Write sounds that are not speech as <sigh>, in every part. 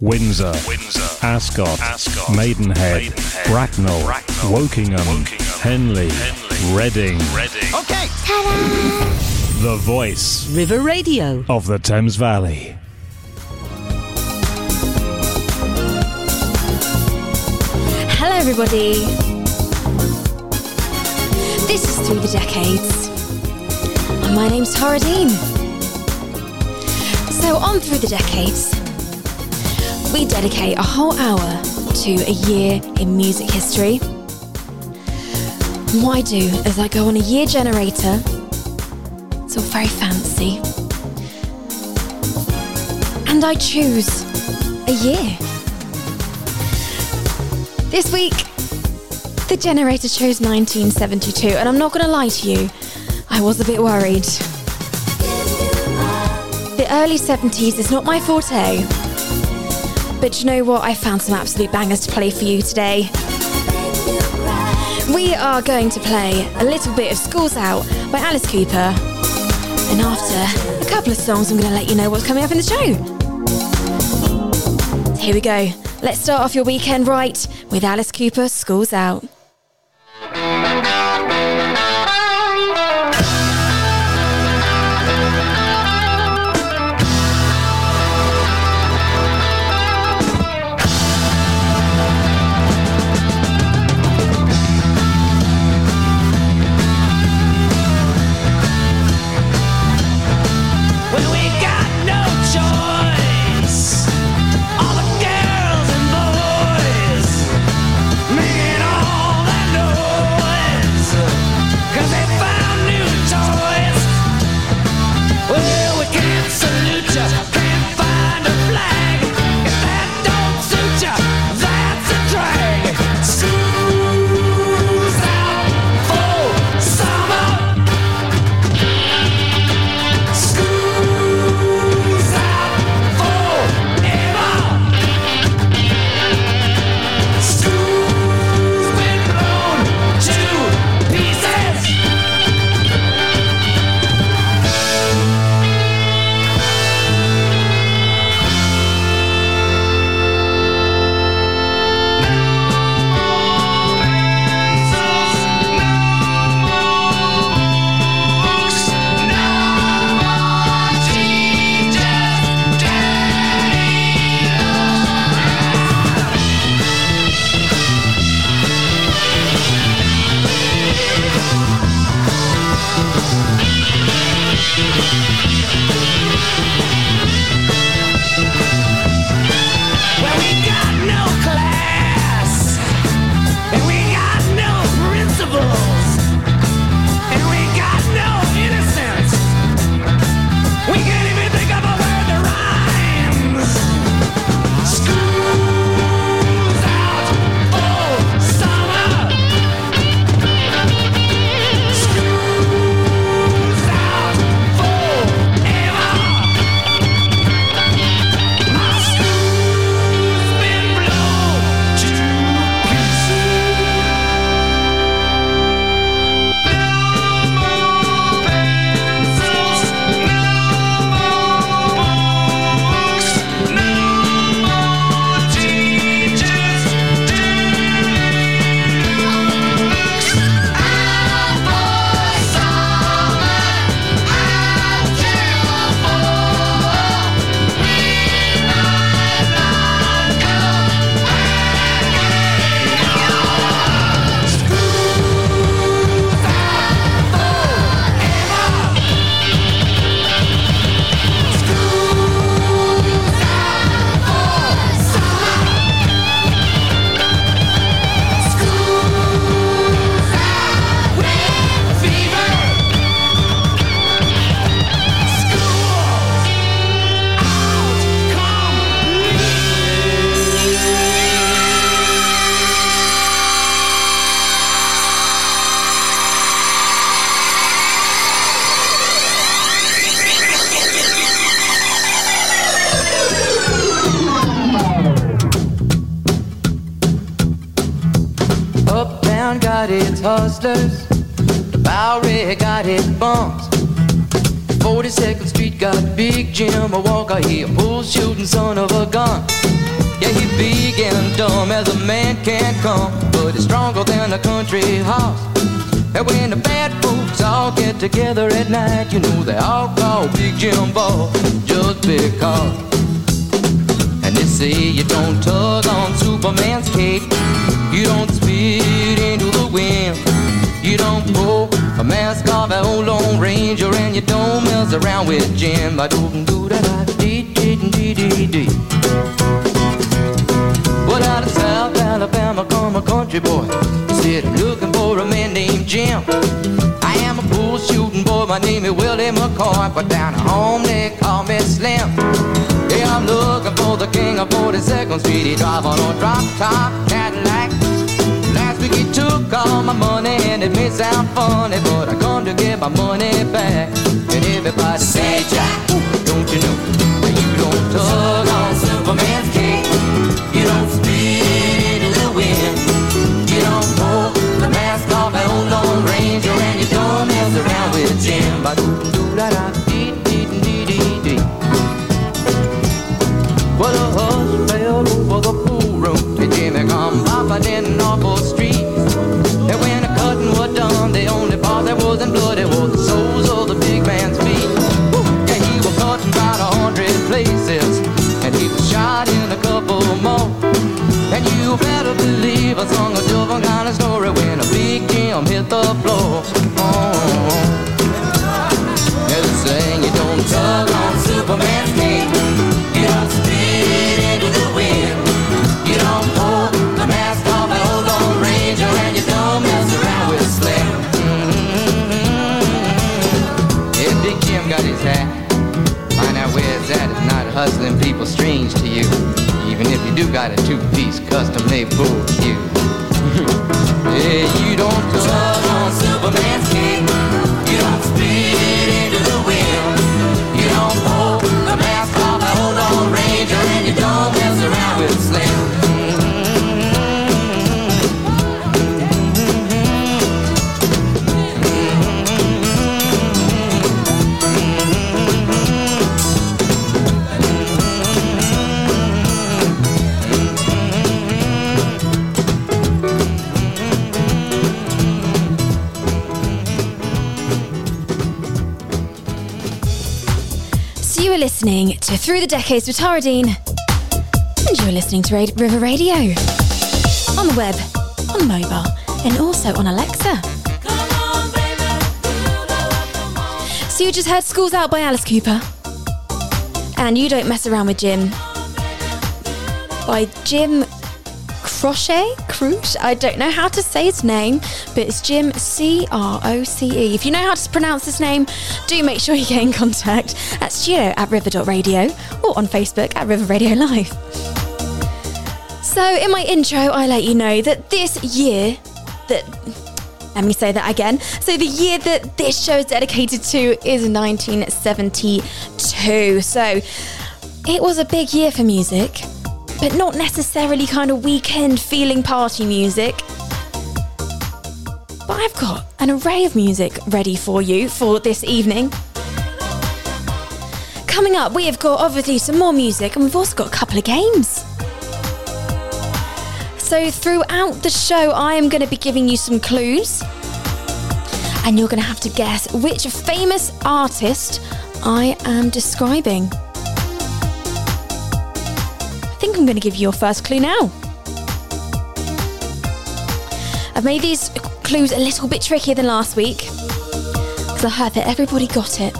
Windsor, Windsor Ascot, Ascot Maidenhead, Maidenhead Bracknell, Bracknell Wokingham, Wokingham, Henley, Henley Reading. Reading. Okay. Ta-da! The voice. River Radio. Of the Thames Valley. Hello, everybody. This is Through the Decades. And my name's Tara Deane. So, on Through the Decades, we dedicate a whole hour to a year in music history. what I do is I go on a year generator. It's all very fancy. And I choose a year. This week, the generator chose 1972, and I'm not going to lie to you, I was a bit worried. The early 70s is not my forte. But you know what? I found some absolute bangers to play for you today. We are going to play a little bit of Schools Out by Alice Cooper. And after a couple of songs, I'm going to let you know what's coming up in the show. Here we go. Let's start off your weekend right with Alice Cooper, Schools Out. And when the bad folks all get together at night, you know they all call Big Jim Ball just because. And they say you don't tug on Superman's cape, you don't spit into the wind, you don't pull a mask off an old Lone Ranger, and you don't mess around with Jim. I do do dee. But out of South Alabama come a country boy. Said looking for a man named Jim. I am a bull shooting boy. My name is Willie McCoy. But down home they call me Slim. Yeah, I'm looking for the king of 42nd Street. He drive on a drop top Cadillac. Last week he took all my money and it may sound funny, but I come to get my money back. And everybody say, Jack, I sung a different kind of story when a big Jim hit the floor. Oh. Saying you don't tug on Superman's cape. You don't spit into the wind. You don't pull the mask off old and you don't mess around with. Mm-hmm. Big Jim got his hat. Find out where at. Not hustling people strange to you. Even if you do got a two-piece custom-made bull cue. Yeah, you don't tug listening to Through the Decades with Tara Deane, and you're listening to Ra- River Radio. On the web, on mobile, and also on Alexa. So you just heard Schools Out by Alice Cooper, and You Don't Mess Around with Jim. By Jim Crochet? Cruche? I don't know how to say his name, but it's Jim C R O C E. If you know how to pronounce his name, do make sure you get in contact at studio at river.radio or on Facebook at River Radio Live. So, in my intro, I let you know that this year, that let me say that again. So, the year that this show is dedicated to is 1972. So, it was a big year for music, but not necessarily kind of weekend feeling party music. But I've got an array of music ready for you for this evening. Coming up, we have got obviously some more music and we've also got a couple of games. So, throughout the show, I am going to be giving you some clues. And you're going to have to guess which famous artist I am describing. Think I'm going to give you your first clue now. Uh, I've made these clues a little bit trickier than last week because I heard that everybody got it.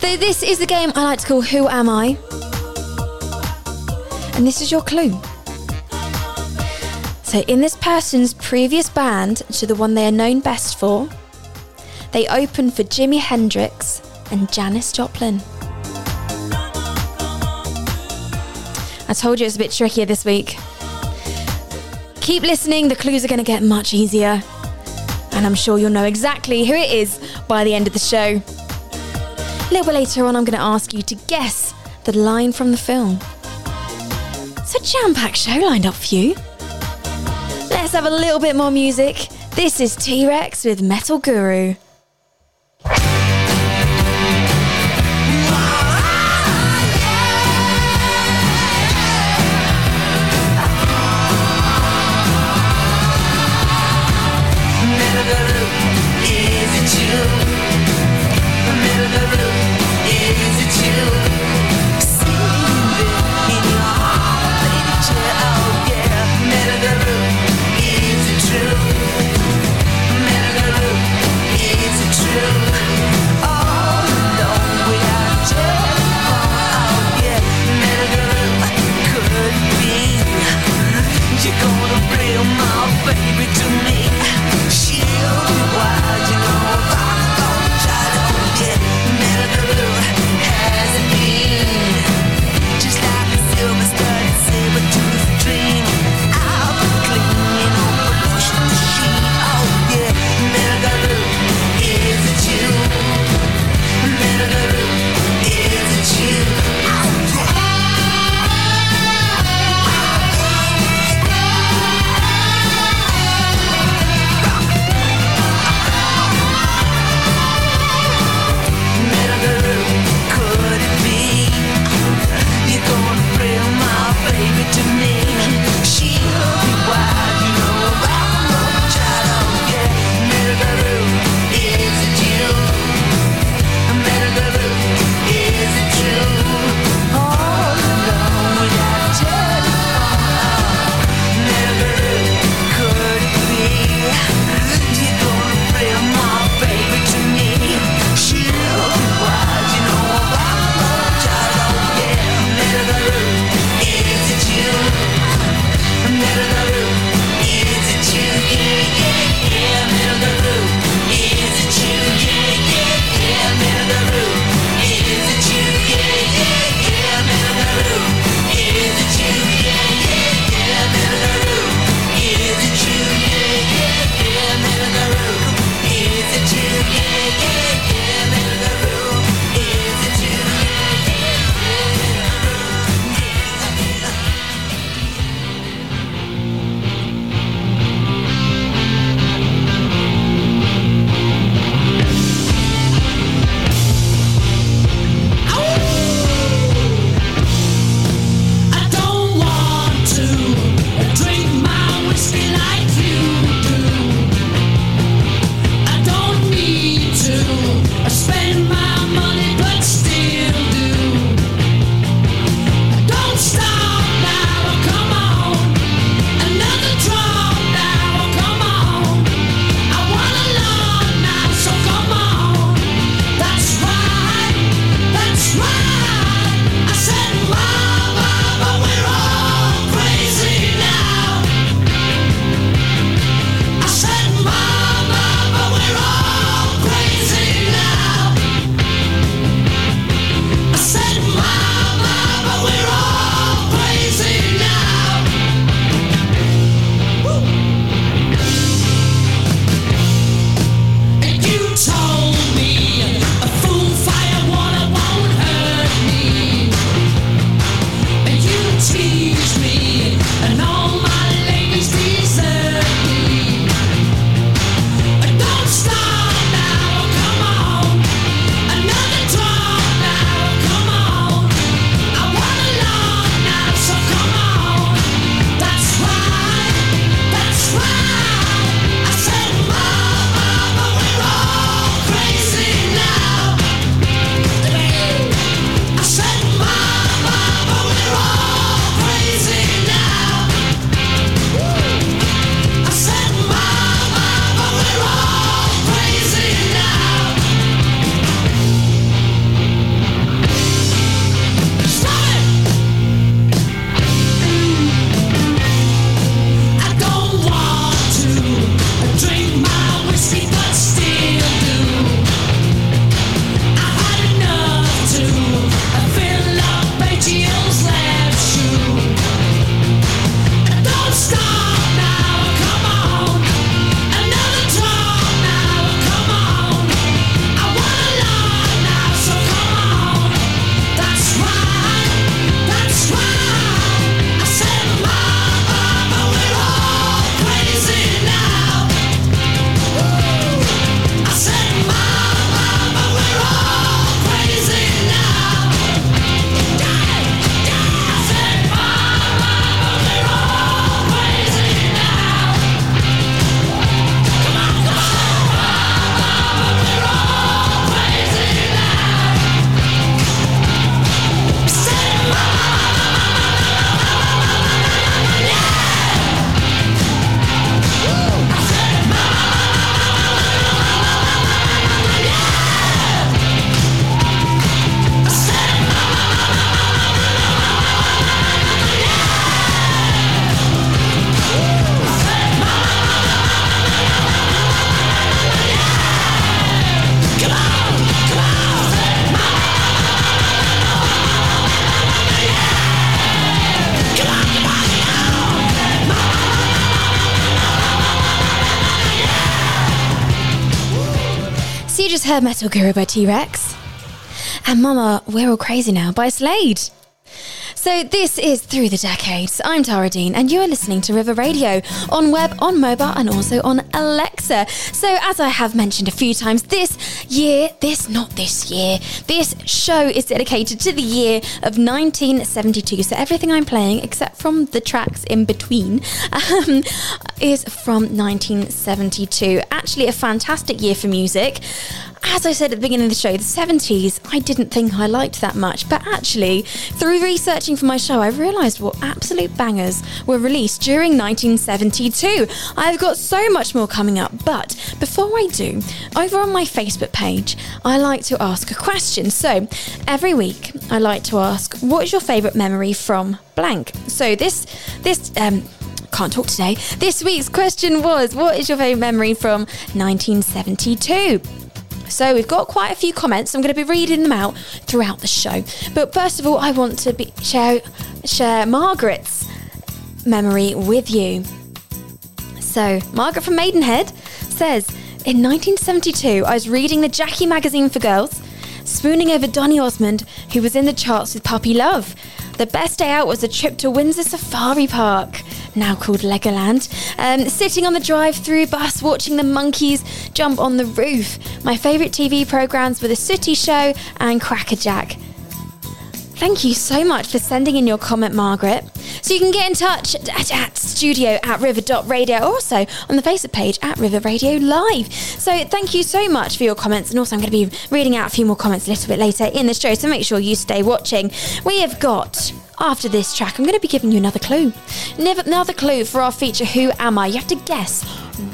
So, this is the game I like to call Who Am I? And this is your clue. So, in this person's previous band to the one they are known best for, they opened for Jimi Hendrix and Janis Joplin. I told you it's a bit trickier this week. Keep listening, the clues are going to get much easier. And I'm sure you'll know exactly who it is by the end of the show. A little bit later on, I'm going to ask you to guess the line from the film. It's a jam packed show lined up for you. Let's have a little bit more music. This is T Rex with Metal Guru. Metal Guru by T Rex. And Mama, We're All Crazy Now by Slade. So this is Through the Decades. I'm Tara Deane, and you are listening to River Radio on web, on mobile, and also on Alexa. So as I have mentioned a few times, this year, this not this year, this show is dedicated to the year of 1972. So everything I'm playing, except from the tracks in between, <laughs> um, is from 1972. Actually, a fantastic year for music as I said at the beginning of the show, the 70s, I didn't think I liked that much. But actually, through researching for my show, I realised what absolute bangers were released during 1972. I've got so much more coming up. But before I do, over on my Facebook page, I like to ask a question. So every week, I like to ask, what is your favourite memory from blank? So this, this, um, can't talk today. This week's question was What is your favourite memory from 1972? So we've got quite a few comments. I'm going to be reading them out throughout the show. But first of all, I want to be, share share Margaret's memory with you. So Margaret from Maidenhead says, in 1972, I was reading the Jackie magazine for girls, spooning over Donny Osmond, who was in the charts with Puppy Love. The best day out was a trip to Windsor Safari Park now called Legoland, um, sitting on the drive through bus watching the monkeys jump on the roof. My favourite TV programmes were The Sooty Show and Crackerjack. Thank you so much for sending in your comment, Margaret. So you can get in touch at, at studio at river.radio, also on the Facebook page at River Radio Live. So thank you so much for your comments. And also, I'm going to be reading out a few more comments a little bit later in the show, so make sure you stay watching. We have got after this track, I'm going to be giving you another clue. Another clue for our feature Who Am I? You have to guess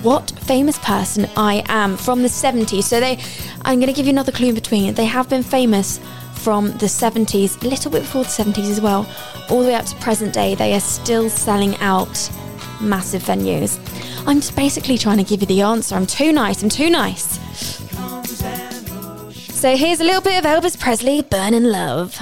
what famous person I am from the 70s. So they I'm going to give you another clue in between. They have been famous from the 70s, a little bit before the 70s as well, all the way up to present day. They are still selling out massive venues. I'm just basically trying to give you the answer. I'm too nice. I'm too nice. So here's a little bit of Elvis Presley, Burning Love.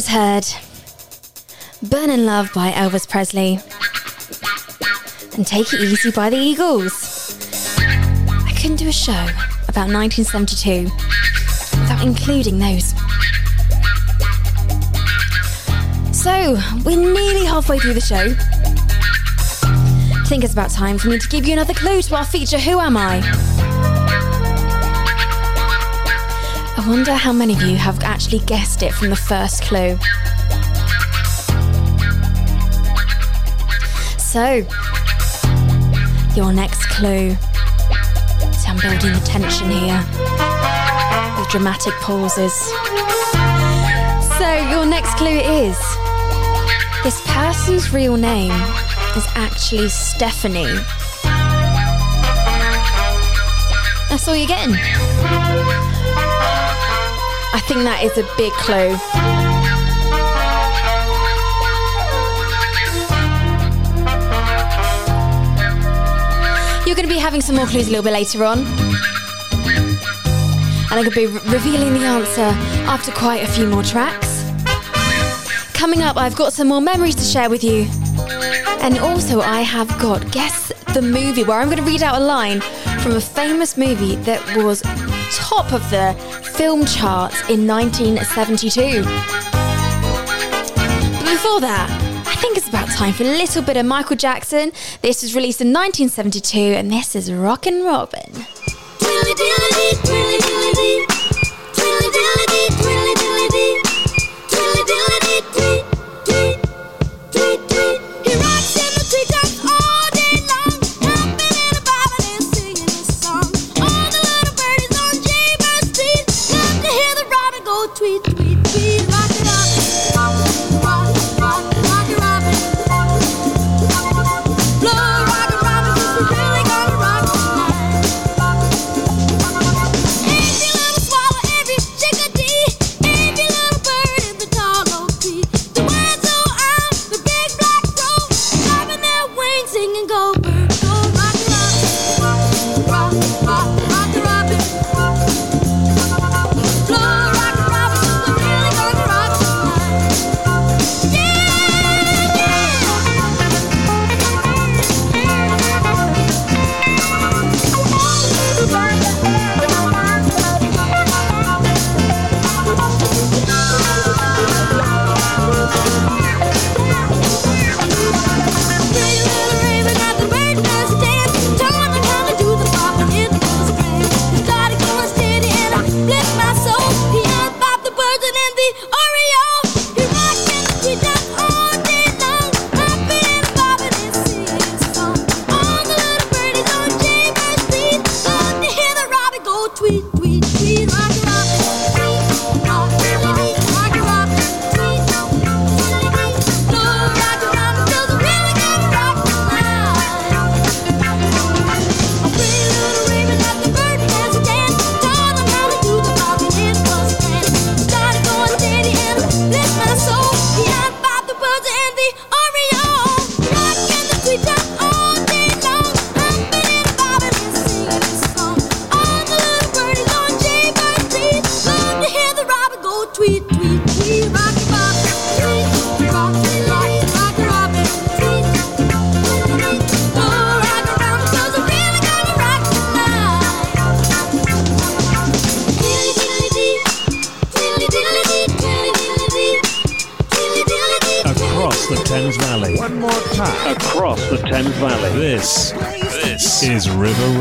Just heard Burning Love by Elvis Presley and Take It Easy by the Eagles. I couldn't do a show about 1972 without including those. So, we're nearly halfway through the show. I think it's about time for me to give you another clue to our feature Who Am I? I wonder how many of you have actually guessed it from the first clue. So, your next clue. See, I'm building the tension here with dramatic pauses. So, your next clue is this person's real name is actually Stephanie. That's all you're getting. I think that is a big clue. You're going to be having some more clues a little bit later on. And I'm going to be re- revealing the answer after quite a few more tracks. Coming up, I've got some more memories to share with you. And also, I have got Guess the Movie, where I'm going to read out a line from a famous movie that was top of the film charts in 1972. But before that, I think it's about time for a little bit of Michael Jackson. This was released in 1972, and this is Rockin' Robin.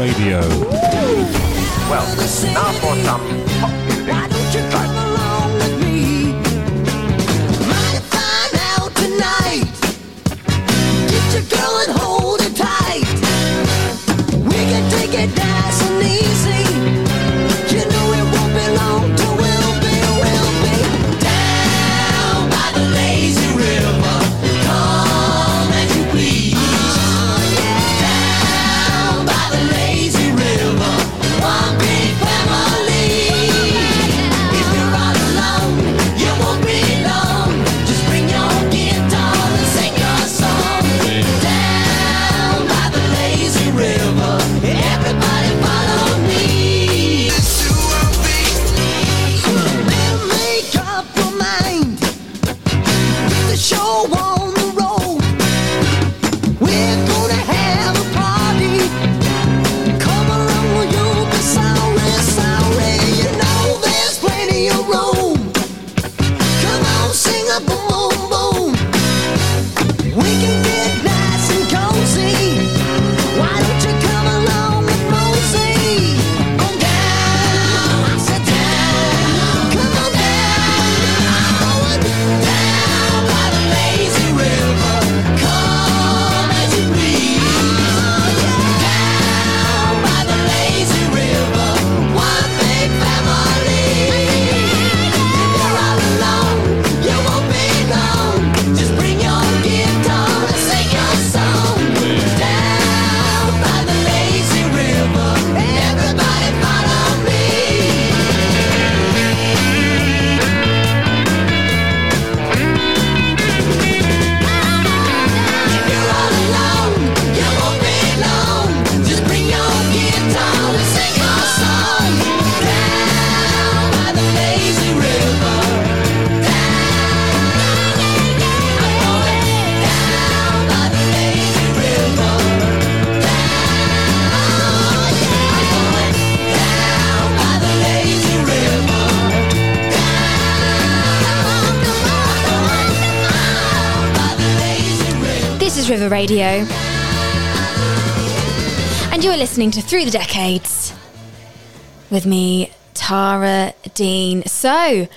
Radio. Well, now for some Radio. And you're listening to Through the Decades with me, Tara Deane. So,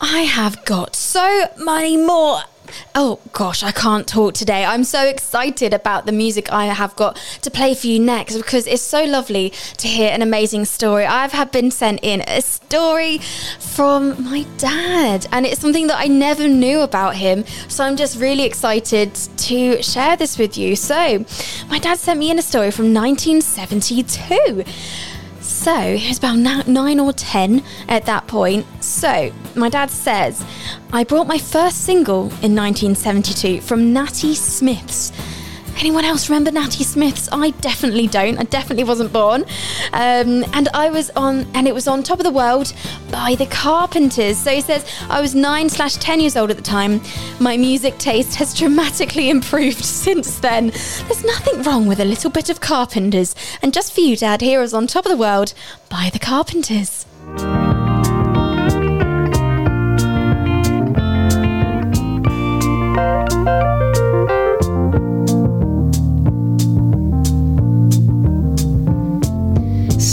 I have got so many more. Oh gosh, I can't talk today. I'm so excited about the music I have got to play for you next because it's so lovely to hear an amazing story. I've had been sent in a story from my dad, and it's something that I never knew about him. So I'm just really excited to share this with you. So, my dad sent me in a story from 1972. So it was about nine or ten at that point. So my dad says, I brought my first single in 1972 from Natty Smiths. Anyone else remember Natty Smiths? I definitely don't. I definitely wasn't born. Um, and I was on, and it was on Top of the World by the Carpenters. So he says, I was nine slash 10 years old at the time. My music taste has dramatically <laughs> improved since then. There's nothing wrong with a little bit of Carpenters. And just for you, Dad, here is on Top of the World by the Carpenters.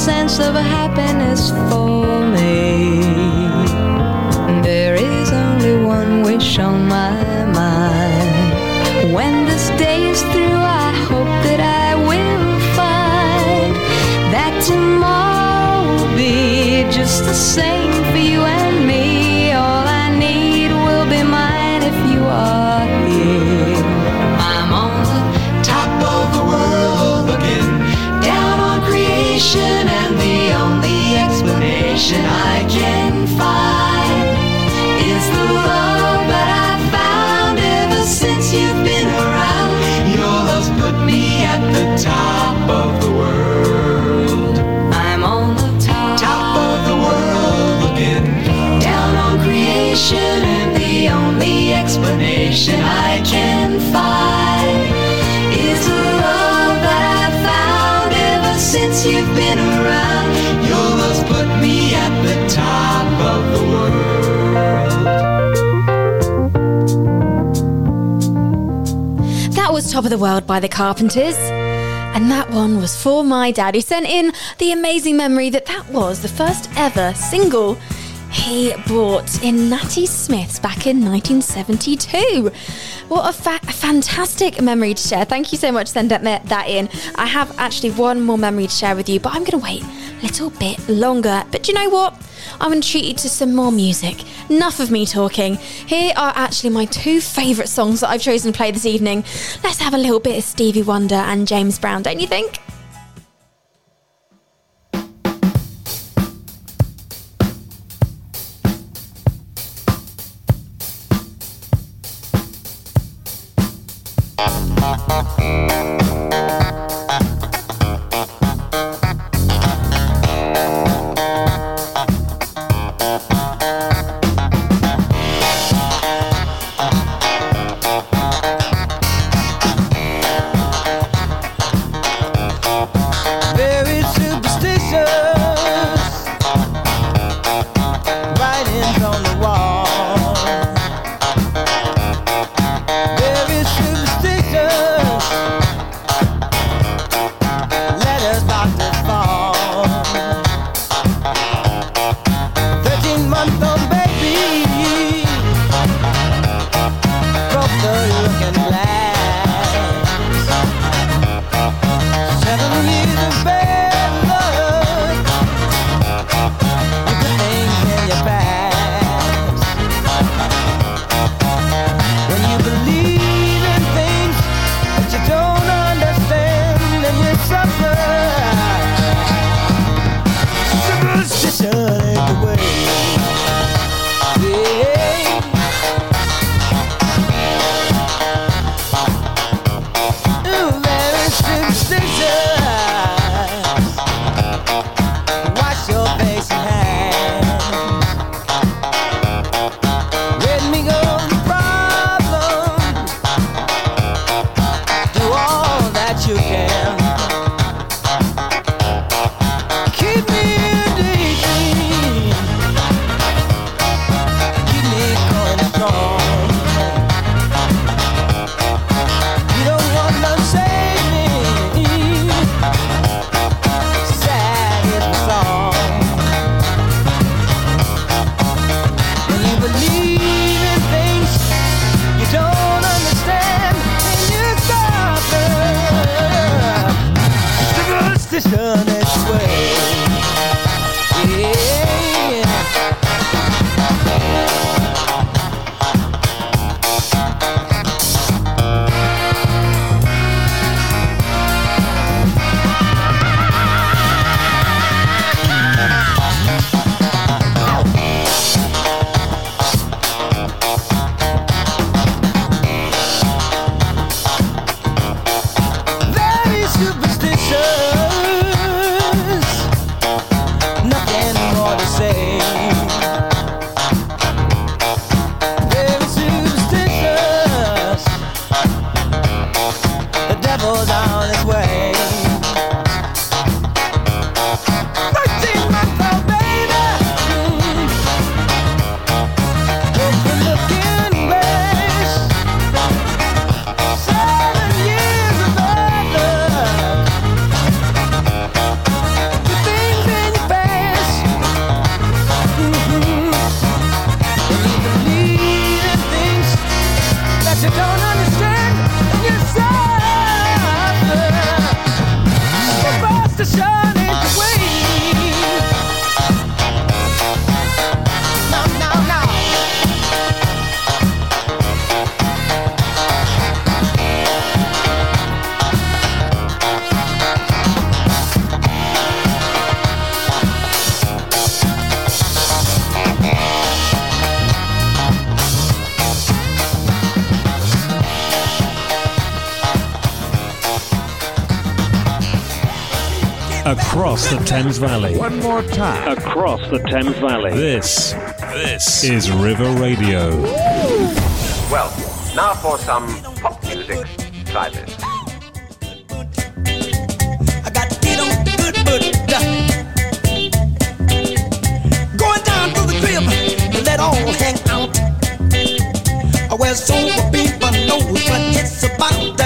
sense of happiness for me. There is only one wish on my mind. When this day is through, I hope that I will find that tomorrow will be just the same the World by the Carpenters. And that one was for my dad, who sent in the amazing memory that that was the first ever single he bought in Natty Smith's back in 1972. What a, fa- a fantastic memory to share. Thank you so much for sending that, in. I have actually one more memory to share with you, but I'm going to wait little bit longer. But you know what? I'm going to treat you to some more music. Enough of me talking. Here are actually my two favourite songs that I've chosen to play this evening. Let's have a little bit of Stevie Wonder and James Brown, don't you think? Across the Thames Valley. One more time. Across the Thames Valley. This, this is River Radio. Well, now for some pop music. Try this. I got to get on the good foot. Going down to the crib and let all hang out. Where sober people know what it's about.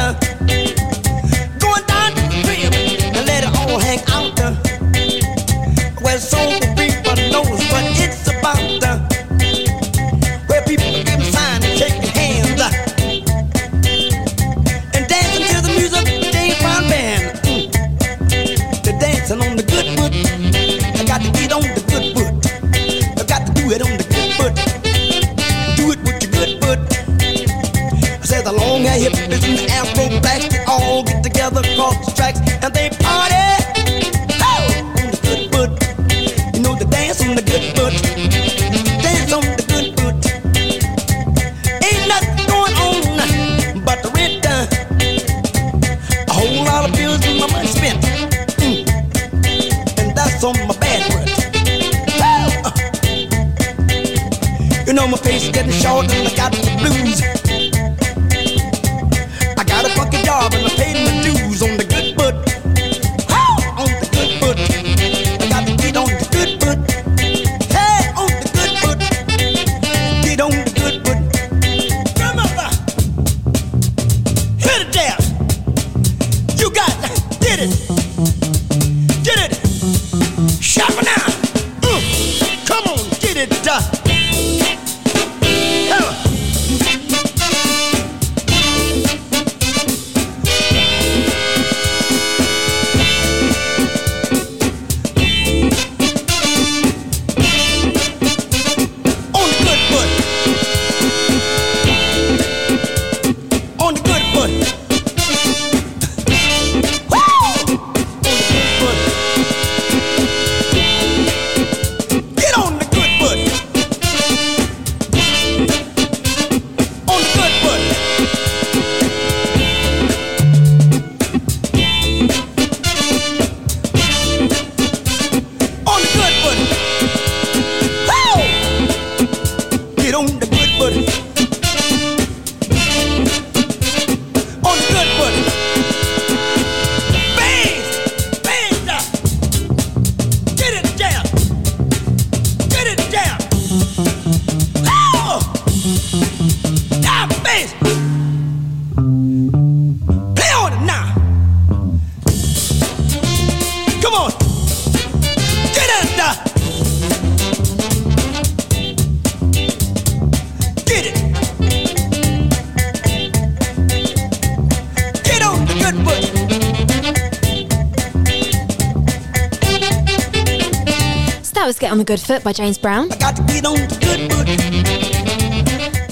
The Good Foot by James Brown. I got to get on the good foot.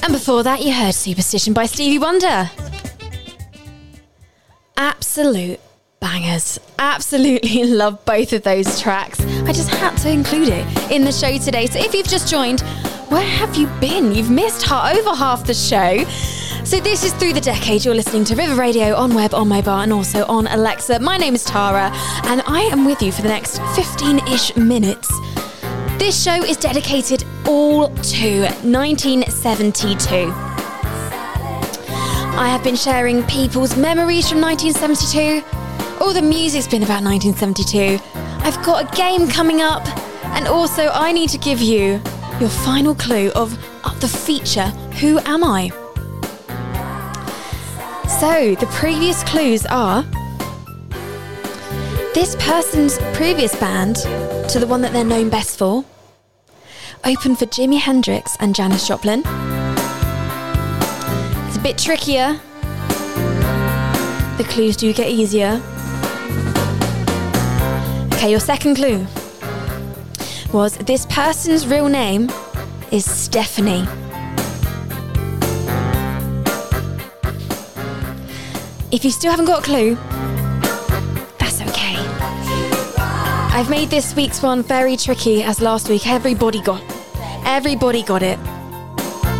And before that, you heard Superstition by Stevie Wonder. Absolute bangers. Absolutely <laughs> love both of those tracks. I just had to include it in the show today. So if you've just joined, where have you been? You've missed over half the show. So this is Through the Decade. You're listening to River Radio on web, on mobile, and also on Alexa. My name is Tara, and I am with you for the next 15-ish minutes. This show is dedicated all to 1972. I have been sharing people's memories from 1972. All the music's been about 1972. I've got a game coming up, and also I need to give you your final clue of the feature Who Am I? So, the previous clues are this person's previous band to the one that they're known best for opened for Jimi Hendrix and Janis Joplin. It's a bit trickier. The clues do get easier. Okay, your second clue was this person's real name is Stephanie. If you still haven't got a clue, that's okay. I've made this week's one very tricky as last week everybody got everybody got it.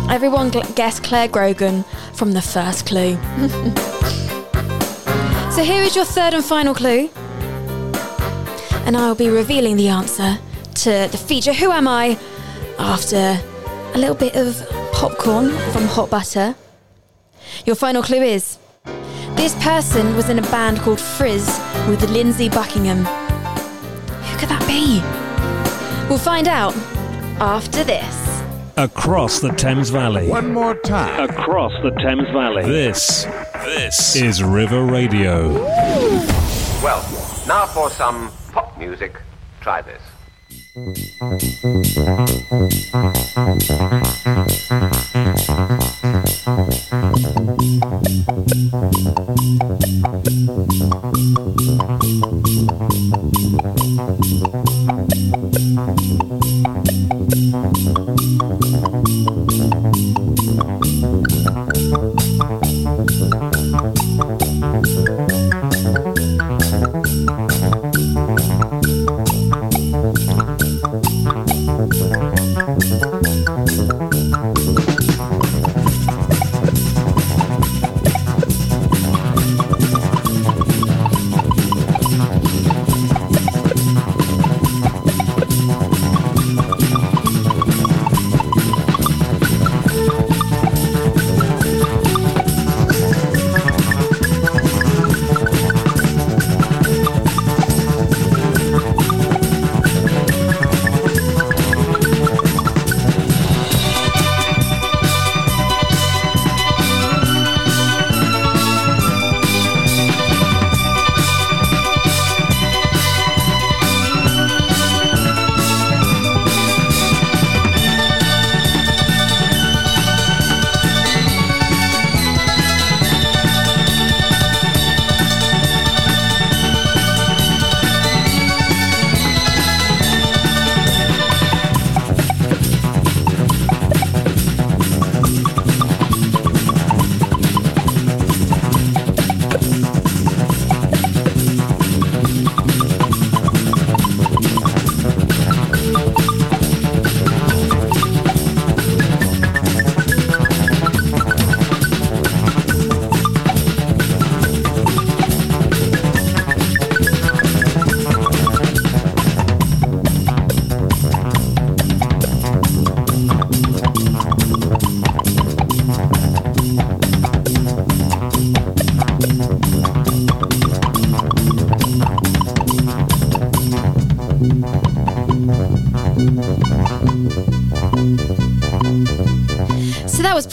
Everyone guessed Clare Grogan from the first clue. <laughs> so here is your third and final clue. and I'll be revealing the answer to the feature Who Am I after a little bit of popcorn from Hot Butter. Your final clue is this person was in a band called Fritz with Lindsey Buckingham. Who could that be? We'll find out after this. Across the Thames Valley. One more time. Across the Thames Valley. This, this is River Radio. Well, now for some pop music. Try this.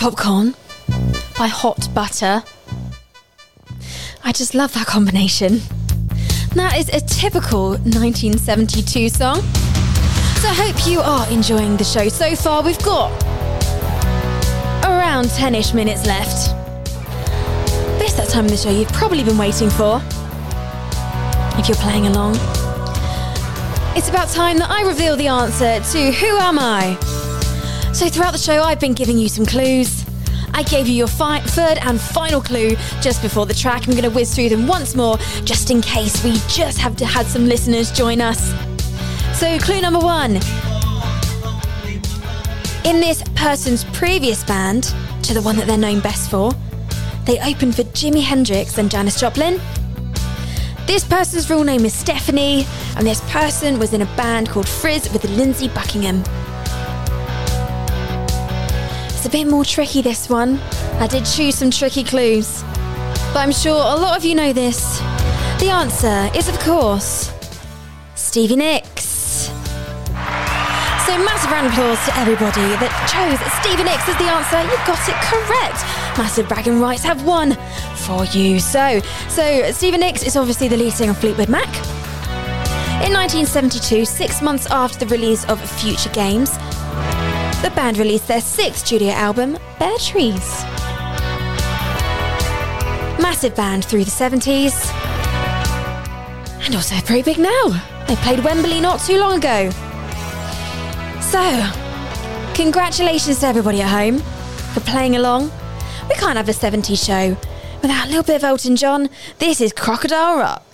Popcorn by Hot Butter. I just love that combination. That is a typical 1972 song. So I hope you are enjoying the show so far. We've got around 10 ish minutes left. This that time of the show you've probably been waiting for. If you're playing along. It's about time that I reveal the answer to Who Am I? So throughout the show, I've been giving you some clues. I gave you your fi- third and final clue just before the track. I'm going to whiz through them once more, just in case we just have to had some listeners join us. So, clue number one. In this person's previous band, to the one that they're known best for, they opened for Jimi Hendrix and Janis Joplin. This person's real name is Stephanie, and this person was in a band called Fritz with Lindsey Buckingham. A bit more tricky, this one. I did choose some tricky clues. But I'm sure a lot of you know this. The answer is, of course, Stevie Nicks. So, massive round of applause to everybody that chose Stevie Nicks as the answer. You got it correct. Massive bragging rights have won for you. So, so Stevie Nicks is obviously the lead singer of Fleetwood Mac. In 1972, six months after the release of Future Games, the band released their sixth studio album, Bare Trees. Massive band through the 70s, and also pretty big now. They played Wembley not too long ago. So, congratulations to everybody at home for playing along. We can't have a 70s show without a little bit of Elton John. This is Crocodile Rock.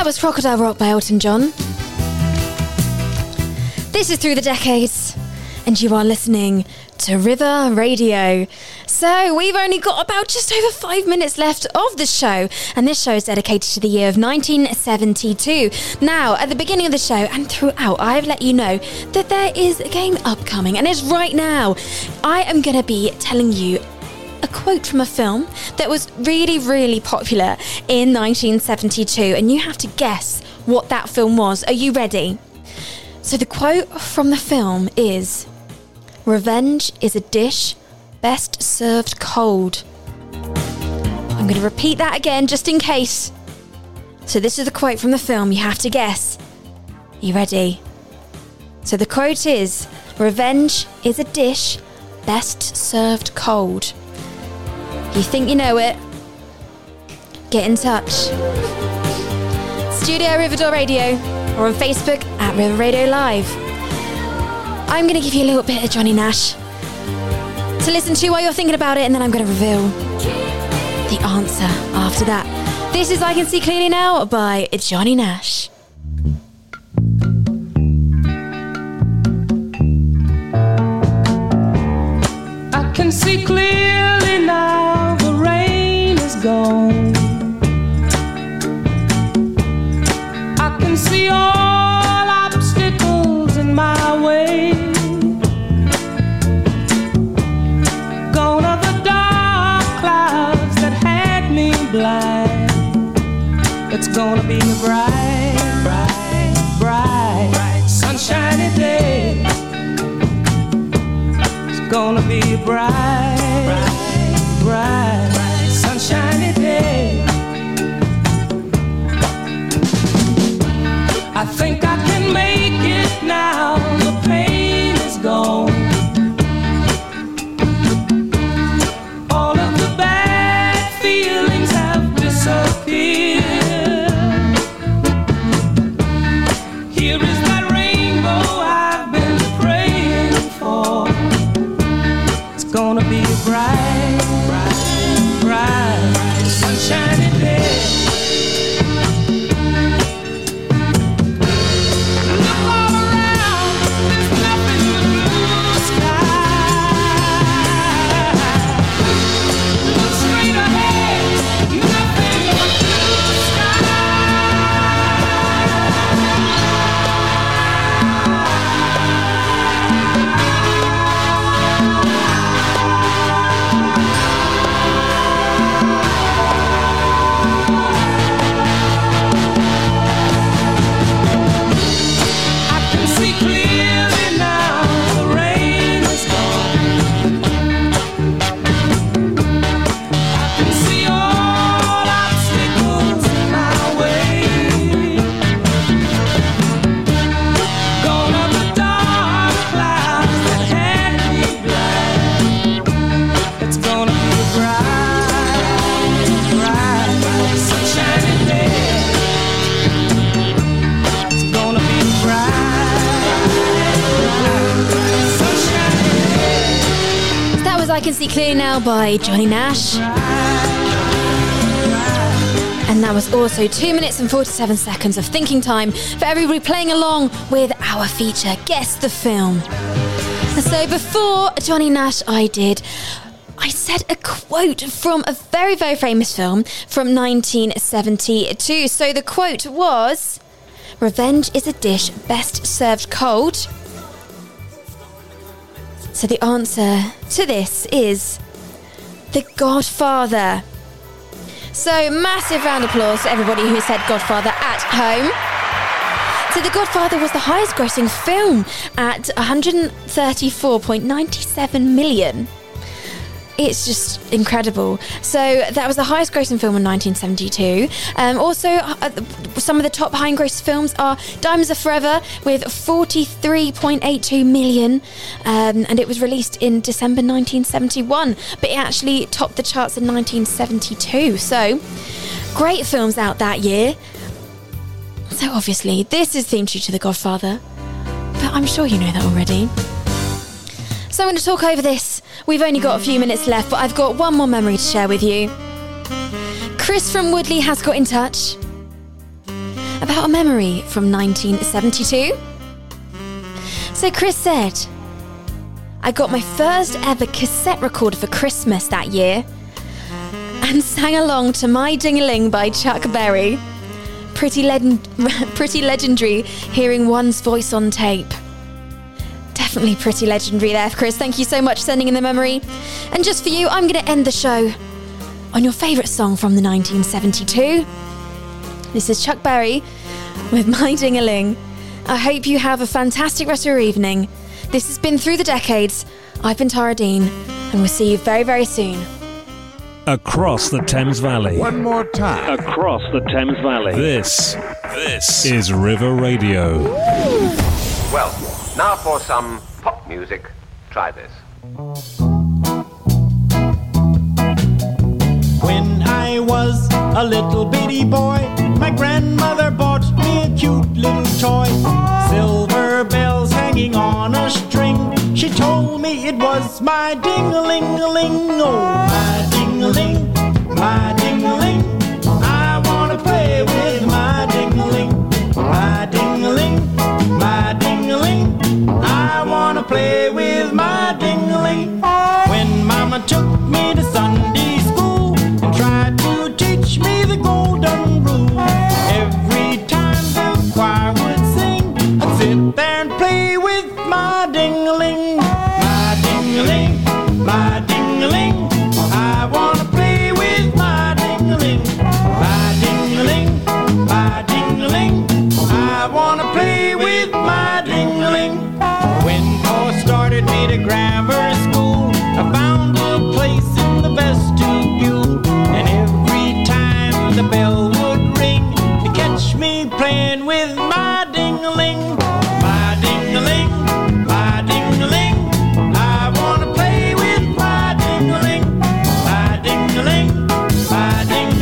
That was Crocodile Rock by Elton John. This is Through the Decades, and you are listening to River Radio. So, we've only got about just over five minutes left of the show, and this show is dedicated to the year of 1972. Now, at the beginning of the show and throughout, I've let you know that there is a game upcoming, and it's right now. I am going to be telling you a quote from a film that was really, really popular in 1972, and you have to guess what that film was. Are you ready? So, the quote from the film is Revenge is a dish best served cold. I'm going to repeat that again just in case. So, this is the quote from the film. You have to guess. You ready? So, the quote is Revenge is a dish best served cold. You think you know it? Get in touch. Studio Riverdale Radio or on Facebook at River Radio Live. I'm going to give you a little bit of Johnny Nash to listen to while you're thinking about it, and then I'm going to reveal the answer after that. This is I Can See Clearly Now by Johnny Nash. I can see clearly now gone. I can see all obstacles in my way. Gone are the dark clouds that had me blind. It's gonna be a bright, bright, bright, bright, sunshiny day. It's gonna be a bright, I think Can See Clearly Now by Johnny Nash. And that was also 2 minutes and 47 seconds of thinking time for everybody playing along with our feature Guess the Film. So before Johnny Nash, I did. I said a quote from a very, very famous film from 1972. So the quote was Revenge is a dish best served cold. So the answer to this is The Godfather. So massive round of applause to everybody who said Godfather at home. So The Godfather was the highest grossing film at 134.97 million. It's just incredible. So that was the highest grossing film in 1972. Um, also, uh, some of the top high grossing films are Diamonds Are Forever with 43.82 million, um, and it was released in December 1971. But it actually topped the charts in 1972. So great films out that year. So obviously, this is themed to The Godfather, but I'm sure you know that already. So I'm going to talk over this. We've only got a few minutes left, but I've got one more memory to share with you. Chris from Woodley has got in touch. about a memory from 1972. So Chris said, I got my first ever cassette recorder for Christmas that year and sang along to My Dingaling by Chuck Berry. Pretty, legend- <laughs> pretty legendary hearing one's voice on tape. Definitely pretty legendary there, Chris. Thank you so much for sending in the memory. And just for you, I'm going to end the show on your favourite song from the 1972. This is Chuck Berry with <laughs> My Ding a Ling. I hope you have a fantastic rest of your evening. This has been Through the Decades. I've been Tara Deane, and we'll see you very, very soon. Across the Thames Valley. One more time. Across the Thames Valley. This, this is River Radio. Well, now for some pop music. Try this. When I was a little bitty boy, my grandmother bought me a cute little toy. Silver bells hanging on a string. She told me it was my ding-a-ling-a-ling, oh my